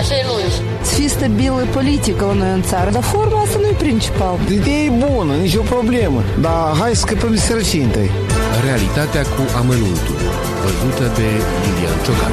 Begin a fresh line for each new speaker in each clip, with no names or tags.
așa e lungi.
Să fie stabilă politică la noi în țară, dar forma asta nu e principal.
Ideea e bună, nicio problemă, dar hai să scăpăm de sărăcie întâi.
Realitatea cu amănuntul, văzută de Lilian Ciocan.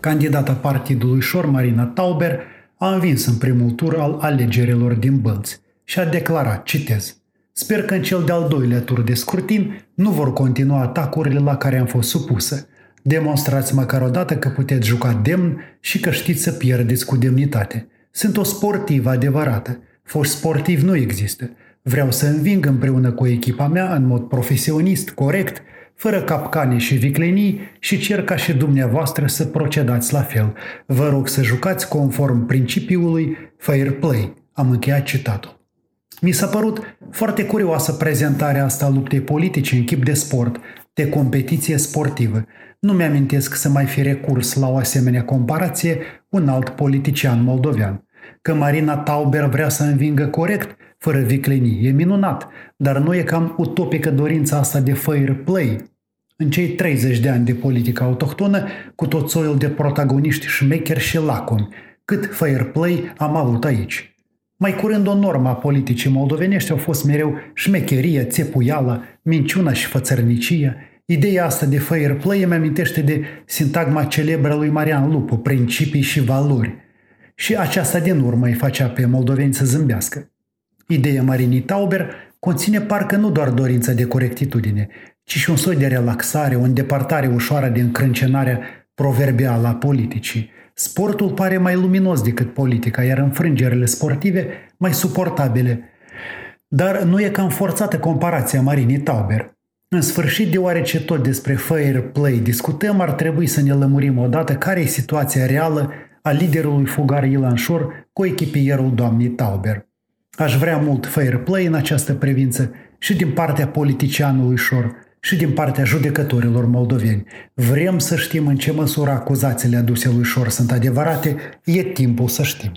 Candidata partidului Șor, Marina Tauber, a învins în primul tur al alegerilor din Bălți și a declarat, citez, Sper că în cel de-al doilea tur de scrutin nu vor continua atacurile la care am fost supusă. Demonstrați măcar o dată că puteți juca demn și că știți să pierdeți cu demnitate. Sunt o sportivă adevărată. Foști sportiv nu există. Vreau să înving împreună cu echipa mea în mod profesionist, corect, fără capcane și viclenii și cer ca și dumneavoastră să procedați la fel. Vă rog să jucați conform principiului fair play. Am încheiat citatul. Mi s-a părut foarte curioasă prezentarea asta a luptei politice în chip de sport, de competiție sportivă. Nu mi-amintesc să mai fi recurs la o asemenea comparație un alt politician moldovean. Că Marina Tauber vrea să învingă corect, fără viclenii, e minunat, dar nu e cam utopică dorința asta de fair play. În cei 30 de ani de politică autohtonă, cu tot soiul de protagoniști șmecheri și lacomi, cât fair play am avut aici – mai curând o normă a politicii moldovenești au fost mereu șmecherie, țepuială, minciuna și fățărnicie. Ideea asta de fair play îmi amintește de sintagma celebră lui Marian Lupu, principii și valori. Și aceasta din urmă îi facea pe moldoveni să zâmbească. Ideea Marinii Tauber conține parcă nu doar dorința de corectitudine, ci și un soi de relaxare, o îndepărtare ușoară din crâncenarea proverbială a politicii – Sportul pare mai luminos decât politica, iar înfrângerile sportive mai suportabile. Dar nu e cam forțată comparația Marinii Tauber. În sfârșit, deoarece tot despre fair play discutăm, ar trebui să ne lămurim odată care e situația reală a liderului fugar Ilan Șor cu echipierul doamnei Tauber. Aș vrea mult fair play în această privință și din partea politicianului Șor, și din partea judecătorilor moldoveni. Vrem să știm în ce măsură acuzațiile aduse lui Șor sunt adevărate, e timpul să știm.